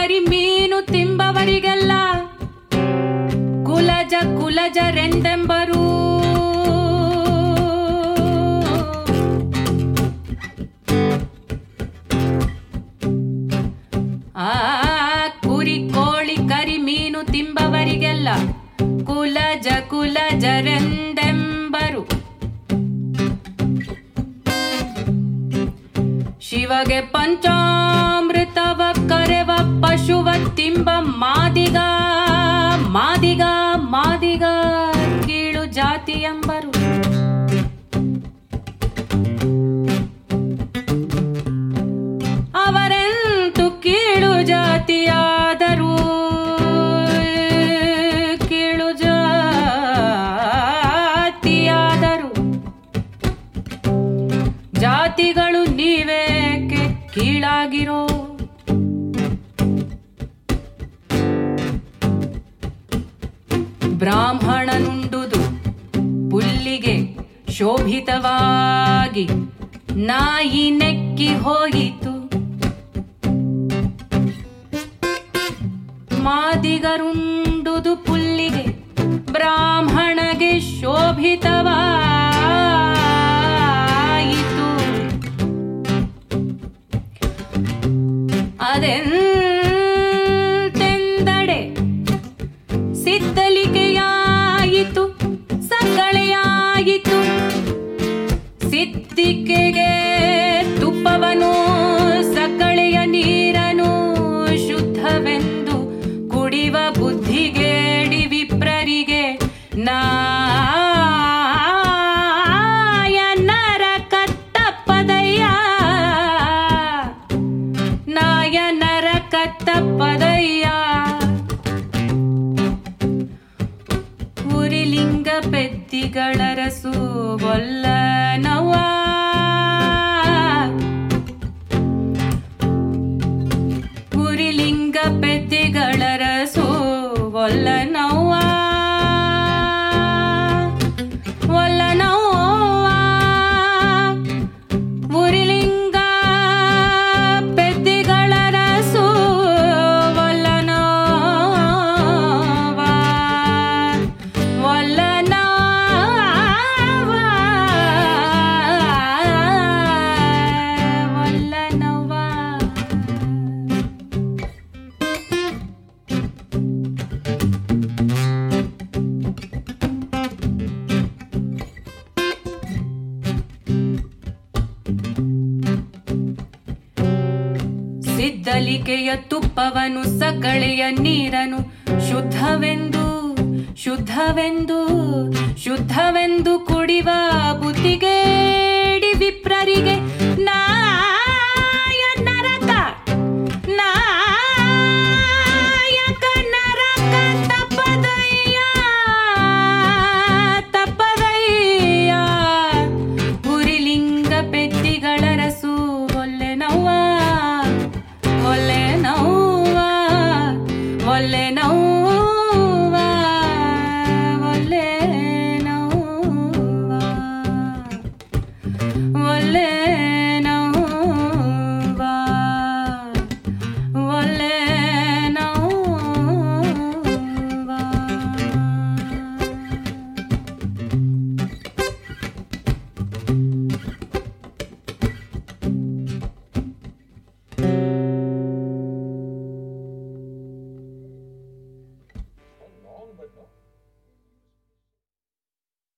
ಬರಿ ಮೀನು ತಿಂಬವರಿಗೆಲ್ಲ ಕುಲಜ ಕುಲಜರೆಂದೆಂಬರು. ಆ ಕುರಿ ಕೋಳಿ ಕರಿ ಮೀನು ತಿಂಬವರಿಗೆಲ್ಲ ಕುಲಜ ಕುಲಜರೆಂದೆಂಬರು. ಶಿವಗೆ ಪಂಚ ಪಶುವ ಮಾದಿಗ ಮಾದಿಗ ಮಾದಿಗ ಕೀಳು ಜಾತಿ ಎಂಬರು. ಅವರೆಂತು ಕೀಳು ಜಾತಿಯಾದರೂ? ಕೀಳು ಜಾತಿಯಾದರೂ? ಜಾತಿಗಳು ನೀವೇಕೆ ಕೀಳಾಗಿರೋ? ಬ್ರಾಹ್ಮಣನುಂಡುದು ಪುಲ್ಲಿಗೆ ಶೋಭಿತವಾಗಿ ನಾಯಿ ನೆಕ್ಕಿ ಹೋಯಿತು. ಮಾದಿಗರುಂಡುದು ಪುಲ್ಲಿಗೆ ಬ್ರಾಹ್ಮಣಗೆ ಶೋಭಿತವಾಯಿತು. ಅದೆಂತೆಂದಡೆ ಪೆದ್ದಿಗಳರಸು ಒಲ್ಲನವ ಪುರಿಲಿಂಗ ಪೆತ್ತಿಗಳರಸು ಒಲ್ಲನವ್ವ ಸಿದ್ದಲಿಕೆಯ ತುಪ್ಪವನು ಸಕಳೆಯ ನೀರನು. ಶುದ್ಧವೆಂದು ಶುದ್ಧವೆಂದು ಶುದ್ಧವೆಂದು ಕುಡಿವ ಬುದ್ಧಿಗೇಡಿ